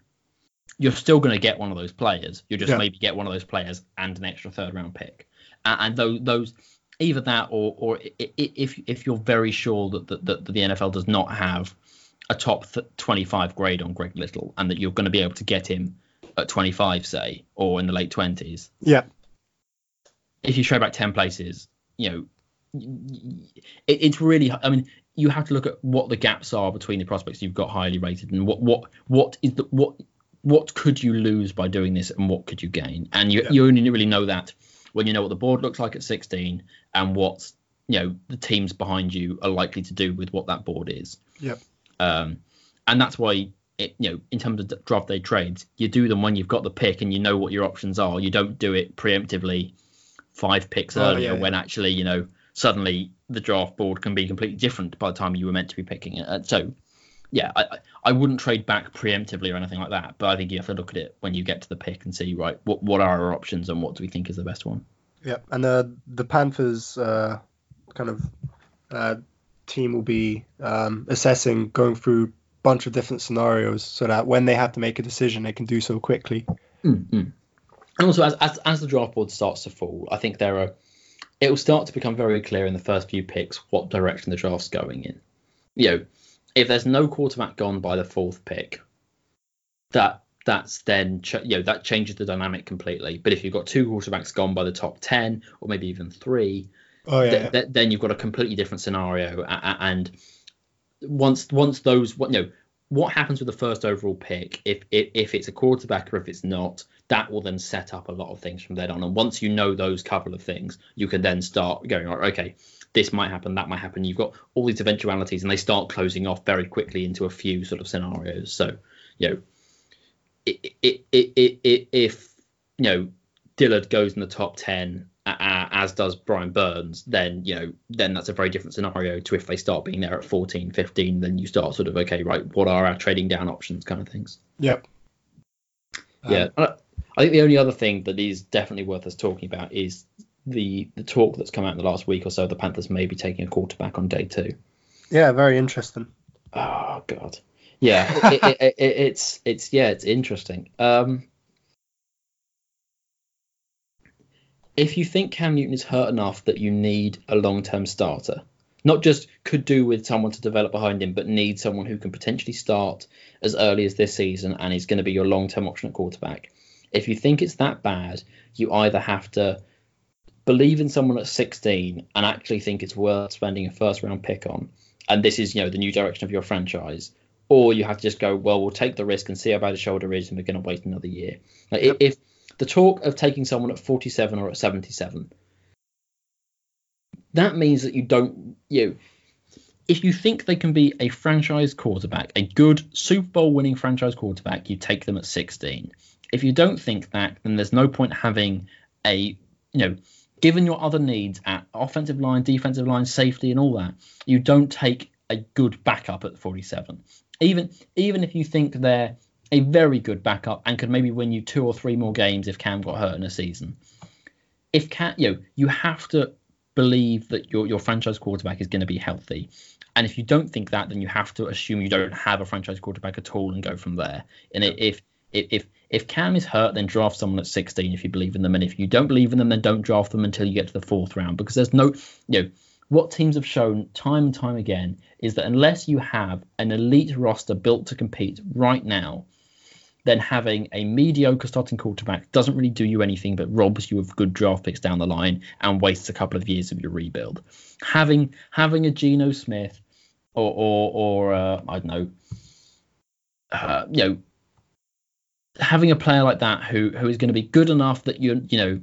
you're still going to get one of those players. You'll just yeah. maybe get one of those players and an extra third round pick. And, and those, those either that or or if if you're very sure that that, that the NFL does not have a top 25 grade on Greg Little and that you're going to be able to get him at 25 say or in the late 20s. Yeah. If you show back 10 places, you know it, it's really I mean you have to look at what the gaps are between the prospects you've got highly rated and what what what is the what what could you lose by doing this and what could you gain? And you, yeah. you only really know that when you know what the board looks like at 16 and what you know the teams behind you are likely to do with what that board is. Yep. Um, and that's why it, you know in terms of draft day trades, you do them when you've got the pick and you know what your options are. You don't do it preemptively five picks oh, earlier yeah, when actually you know suddenly the draft board can be completely different by the time you were meant to be picking it. So yeah, I, I wouldn't trade back preemptively or anything like that, but I think you have to look at it when you get to the pick and see right what what are our options and what do we think is the best one. Yeah, and uh, the Panthers uh, kind of uh, team will be um, assessing, going through a bunch of different scenarios, so that when they have to make a decision, they can do so quickly. Mm-hmm. And also, as, as as the draft board starts to fall, I think there are it will start to become very clear in the first few picks what direction the draft's going in. You know, if there's no quarterback gone by the fourth pick, that that's then ch- you know that changes the dynamic completely. But if you've got two quarterbacks gone by the top ten, or maybe even three, oh, yeah, th- yeah. Th- then you've got a completely different scenario. And once once those what you know what happens with the first overall pick if, if if it's a quarterback or if it's not that will then set up a lot of things from then on and once you know those couple of things you can then start going right okay this might happen, that might happen. You've got all these eventualities, and they start closing off very quickly into a few sort of scenarios. So, you know, it, it, it, it, if you know Dillard goes in the top ten, uh, as does Brian Burns, then you know, then that's a very different scenario to if they start being there at 14, 15. Then you start sort of okay, right, what are our trading down options, kind of things. Yep. Yeah, um, I think the only other thing that is definitely worth us talking about is the the talk that's come out in the last week or so, the Panthers may be taking a quarterback on day two. Yeah, very interesting. Oh God, yeah, it, it, it, it's it's yeah, it's interesting. Um, if you think Cam Newton is hurt enough that you need a long term starter, not just could do with someone to develop behind him, but need someone who can potentially start as early as this season and is going to be your long term option at quarterback. If you think it's that bad, you either have to believe in someone at 16 and actually think it's worth spending a first round pick on, and this is you know the new direction of your franchise, or you have to just go, well, we'll take the risk and see how bad the shoulder is, and we're going to wait another year. Like, yep. If the talk of taking someone at 47 or at 77, that means that you don't you. Know, if you think they can be a franchise quarterback, a good Super Bowl winning franchise quarterback, you take them at 16. If you don't think that, then there's no point having a you know given your other needs at offensive line, defensive line, safety, and all that, you don't take a good backup at 47. Even even if you think they're a very good backup and could maybe win you two or three more games if Cam got hurt in a season. If Cam, you know, you have to believe that your your franchise quarterback is going to be healthy. And if you don't think that, then you have to assume you don't have a franchise quarterback at all and go from there. And if if if Cam is hurt, then draft someone at 16 if you believe in them, and if you don't believe in them, then don't draft them until you get to the fourth round because there's no, you know, what teams have shown time and time again is that unless you have an elite roster built to compete right now, then having a mediocre starting quarterback doesn't really do you anything but robs you of good draft picks down the line and wastes a couple of years of your rebuild. Having having a Geno Smith or or, or uh, I don't know uh, you know, having a player like that who who is going to be good enough that you you know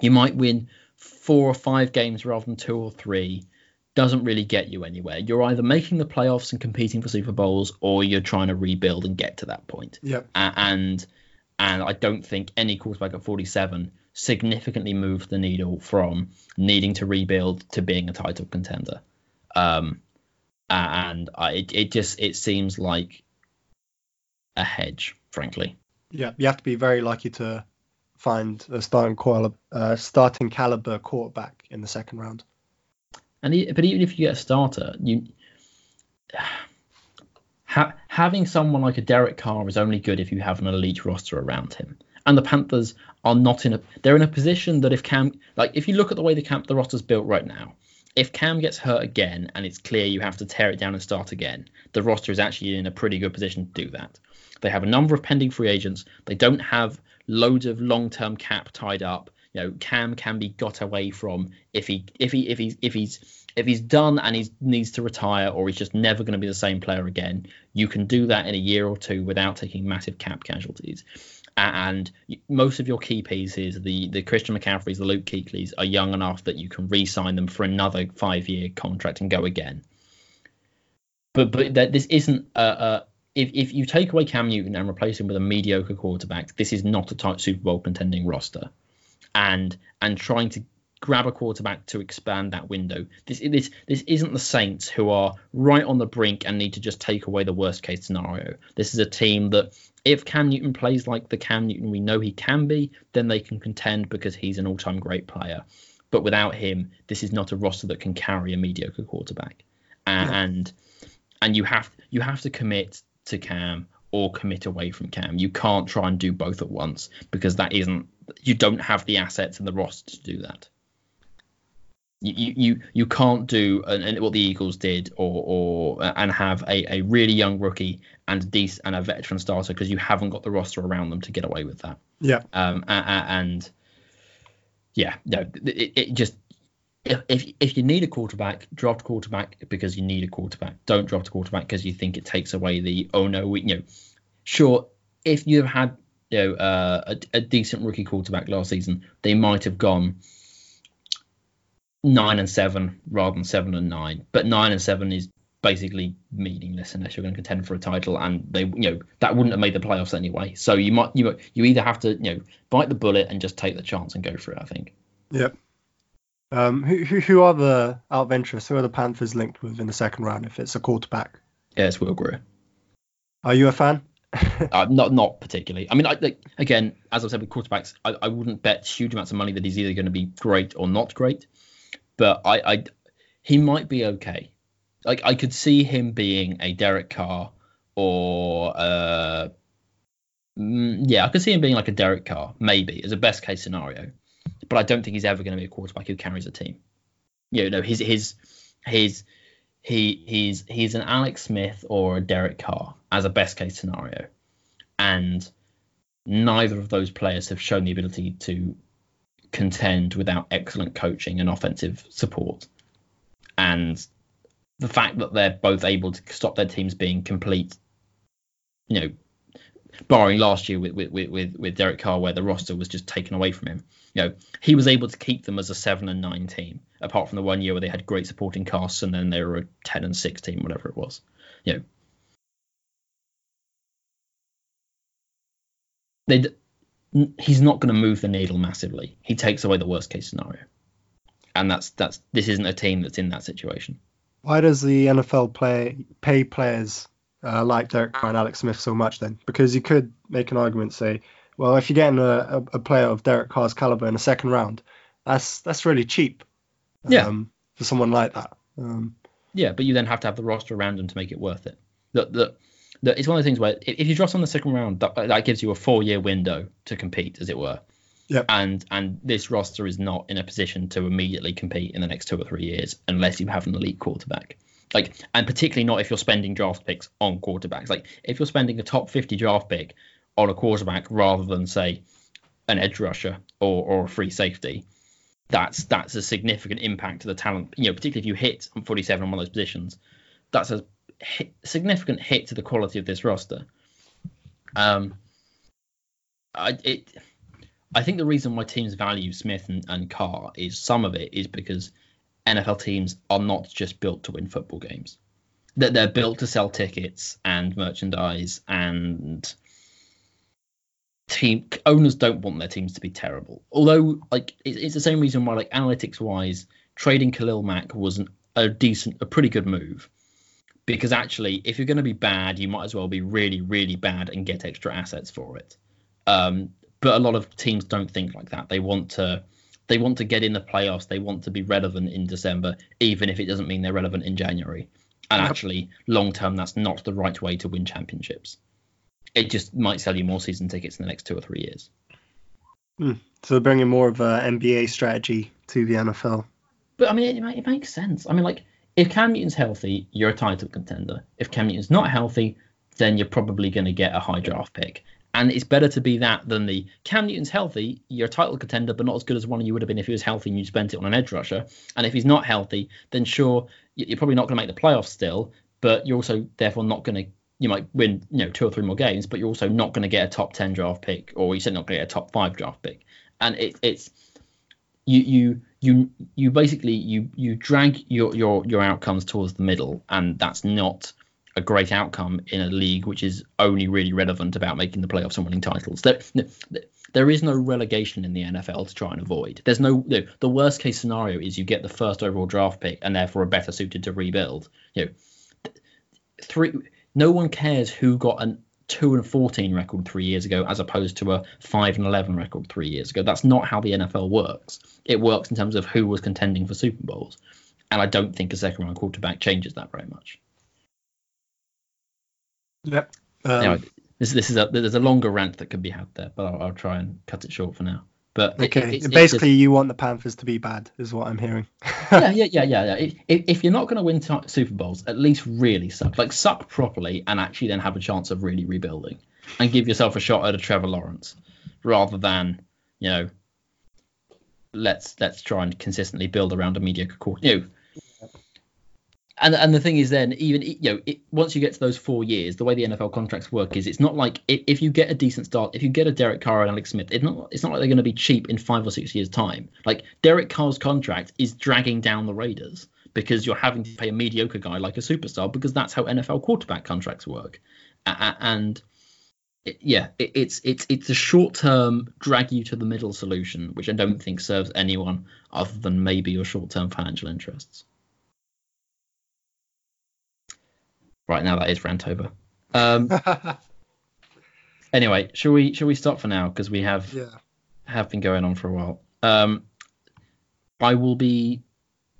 you might win four or five games rather than two or three doesn't really get you anywhere. You're either making the playoffs and competing for Super Bowls, or you're trying to rebuild and get to that point. Yep. and and I don't think any quarterback at 47 significantly moved the needle from needing to rebuild to being a title contender. Um, and I, it, it just it seems like a hedge, frankly. Yeah, you have to be very lucky to find a starting caliber, uh, starting caliber quarterback in the second round. And he, but even if you get a starter, you ha, having someone like a Derek Carr is only good if you have an elite roster around him. And the Panthers are not in a they're in a position that if Cam like if you look at the way the camp the roster's built right now, if Cam gets hurt again and it's clear you have to tear it down and start again, the roster is actually in a pretty good position to do that. They have a number of pending free agents. They don't have loads of long-term cap tied up. You know, Cam can be got away from if he if he if he's if he's if he's done and he needs to retire or he's just never going to be the same player again, you can do that in a year or two without taking massive cap casualties. And most of your key pieces, the the Christian McCaffreys, the Luke Kuechlys, are young enough that you can re-sign them for another five-year contract and go again. But but that this isn't a, a if, if you take away Cam Newton and replace him with a mediocre quarterback, this is not a tight Super Bowl contending roster. And and trying to grab a quarterback to expand that window. This this this isn't the Saints who are right on the brink and need to just take away the worst case scenario. This is a team that if Cam Newton plays like the Cam Newton we know he can be, then they can contend because he's an all-time great player. But without him, this is not a roster that can carry a mediocre quarterback. And yeah. and you have you have to commit to Cam or commit away from Cam. You can't try and do both at once because that isn't you don't have the assets and the roster to do that you you you can't do and what the Eagles did or or and have a, a really young rookie and a decent and a veteran starter because you haven't got the roster around them to get away with that. Yeah. Um and, yeah, no, it, it just if, if if you need a quarterback, draft quarterback because you need a quarterback. Don't draft a quarterback because you think it takes away the oh no, we you know, sure if you have had you know uh, a, a decent rookie quarterback last season, they might have gone nine and seven rather than seven and nine. But nine and seven is basically meaningless unless you're going to contend for a title, and they, you know, that wouldn't have made the playoffs anyway. So you might, you, you either have to, you know, bite the bullet and just take the chance and go for it. I think. Yep. Um, who, who, who are the out? Who are the Panthers linked with in the second round? If it's a quarterback. Yeah, it's Will Grier. Are you a fan? [LAUGHS] uh, not not particularly. I mean, I, like, again, as I said with quarterbacks, I, I wouldn't bet huge amounts of money that he's either going to be great or not great but I, I he might be okay. Like I could see him being a Derek Carr or uh, mm, yeah, I could see him being like a Derek Carr, maybe as a best case scenario. But I don't think he's ever going to be a quarterback who carries a team. You know, his his his he he's he's an Alex Smith or a Derek Carr as a best case scenario, and neither of those players have shown the ability to contend without excellent coaching and offensive support. And the fact that they're both able to stop their teams being complete, you know, barring last year with with with, with Derek Carr, where the roster was just taken away from him. You know, he was able to keep them as a seven and nine team, apart from the one year where they had great supporting casts and then they were a ten and six team, whatever it was. You know, they he's not going to move the needle massively. He takes away the worst case scenario, and that's that's this isn't a team that's in that situation. Why does the NFL play pay players uh, like Derek Carr and Alex Smith so much then? Because you could make an argument, say, well, if you're getting a, a, a player of Derek Carr's caliber in the second round, that's that's really cheap. Um, yeah. For someone like that. Um, yeah, but you then have to have the roster around him to make it worth it. That that that it's one of the things where if you drop on the second round, that, that gives you a four year window to compete, as it were. Yeah. And and this roster is not in a position to immediately compete in the next two or three years unless you have an elite quarterback. Like, and particularly not if you're spending draft picks on quarterbacks. Like, if you're spending a top 50 draft pick on a quarterback rather than say an edge rusher or, or a free safety, that's that's a significant impact to the talent. You know, particularly if you hit on 47 on one of those positions, that's a hit, significant hit to the quality of this roster. Um, I it. I think the reason why teams value Smith and, and Carr is some of it is because NFL teams are not just built to win football games. That they're built to sell tickets and merchandise and team owners don't want their teams to be terrible. Although like it's, the same reason why like analytics wise trading Khalil Mack was an, a decent a pretty good move because actually if you're going to be bad you might as well be really really bad and get extra assets for it. Um, but a lot of teams don't think like that. They want to they want to get in the playoffs. They want to be relevant in December, even if it doesn't mean they're relevant in January. And yep. actually, long term, that's not the right way to win championships. It just might sell you more season tickets in the next two or three years. Mm. So bringing more of an NBA strategy to the NFL. But I mean, it, it makes sense. I mean, like if Cam Newton's healthy, you're a title contender. If Cam Newton's not healthy, then you're probably going to get a high draft pick. And it's better to be that than the Cam Newton's healthy, you're a title contender, but not as good as one you would have been if he was healthy and you spent it on an edge rusher. And if he's not healthy, then sure, you're probably not going to make the playoffs still, but you're also therefore not going to. You might win, you know, two or three more games, but you're also not going to get a top ten draft pick, or you said not going to get a top five draft pick. And it, it's you you you you basically you you drag your your your outcomes towards the middle, and that's not a great outcome in a league which is only really relevant about making the playoffs and winning titles. There, there is no relegation in the NFL to try and avoid. There's no, the worst case scenario is you get the first overall draft pick and therefore are better suited to rebuild. You know, three. No one cares who got a two and fourteen record three years ago as opposed to a five and eleven record three years ago. That's not how the NFL works. It works in terms of who was contending for Super Bowls, and I don't think a second round quarterback changes that very much. Yep. Um, anyway, this this is a there's a longer rant that could be had there, but I'll, I'll try and cut it short for now. But okay, it, basically, just, you want the Panthers to be bad, is what I'm hearing. [LAUGHS] yeah, yeah, yeah, yeah, yeah. If, if you're not going to win t- Super Bowls, at least really suck, like suck properly, and actually then have a chance of really rebuilding, and give yourself a shot at a Trevor Lawrence, rather than you know, let's let's try and consistently build around a mediocre core. You know, and and the thing is, then even you know, it, once you get to those four years, the way the NFL contracts work is it's not like if, if you get a decent start, if you get a Derek Carr and Alex Smith, it's not it's not like they're going to be cheap in five or six years' time. Like Derek Carr's contract is dragging down the Raiders because you're having to pay a mediocre guy like a superstar because that's how NFL quarterback contracts work, and yeah, it, it's it's it's a short term drag you to the middle solution, which I don't think serves anyone other than maybe your short term financial interests. Right now, that is Rantober. Um, [LAUGHS] anyway, shall we shall we stop for now because we have yeah. have been going on for a while. Um, I will be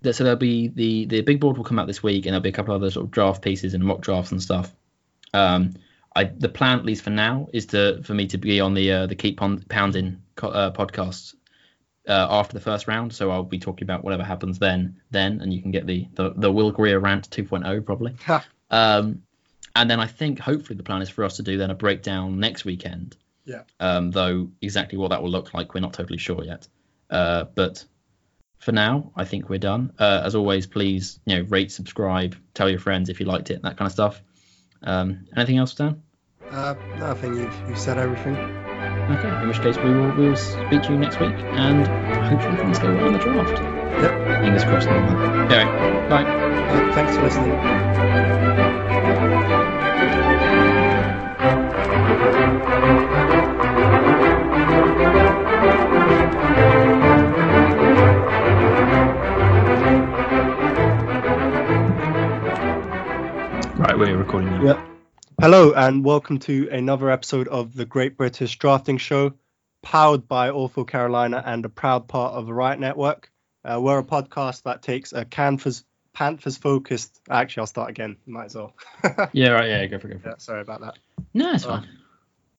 so there'll be the the big board will come out this week, and there'll be a couple other sort of draft pieces and mock drafts and stuff. Um, I the plan at least for now is to for me to be on the uh, the keep on pounding uh, podcast uh, after the first round. So I'll be talking about whatever happens then then, and you can get the the, the Will Grier rant 2.0 probably. [LAUGHS] Um, and then I think hopefully the plan is for us to do then a breakdown next weekend. Yeah. Um, though exactly what that will look like, we're not totally sure yet. Uh, but for now, I think we're done. Uh, as always, please you know rate, subscribe, tell your friends if you liked it, that kind of stuff. Um, anything else, Dan? Uh, no, I think you've, you've said everything. Okay, in which case we will we will speak to you next week, and hopefully things go well in the draft. Yep. Fingers crossed. Anyway, bye. Thanks for listening. Right, we're recording now. Yeah. Hello and welcome to another episode of the Great British Drafting Show, powered by Awful Carolina and a proud part of the Riot Network. Uh, we're a podcast that takes a canvas Panthers focused. Actually, I'll start again. Might as well. [LAUGHS] yeah, right. Yeah, go for it. Go for it. Yeah, sorry about that. No, it's oh. fine.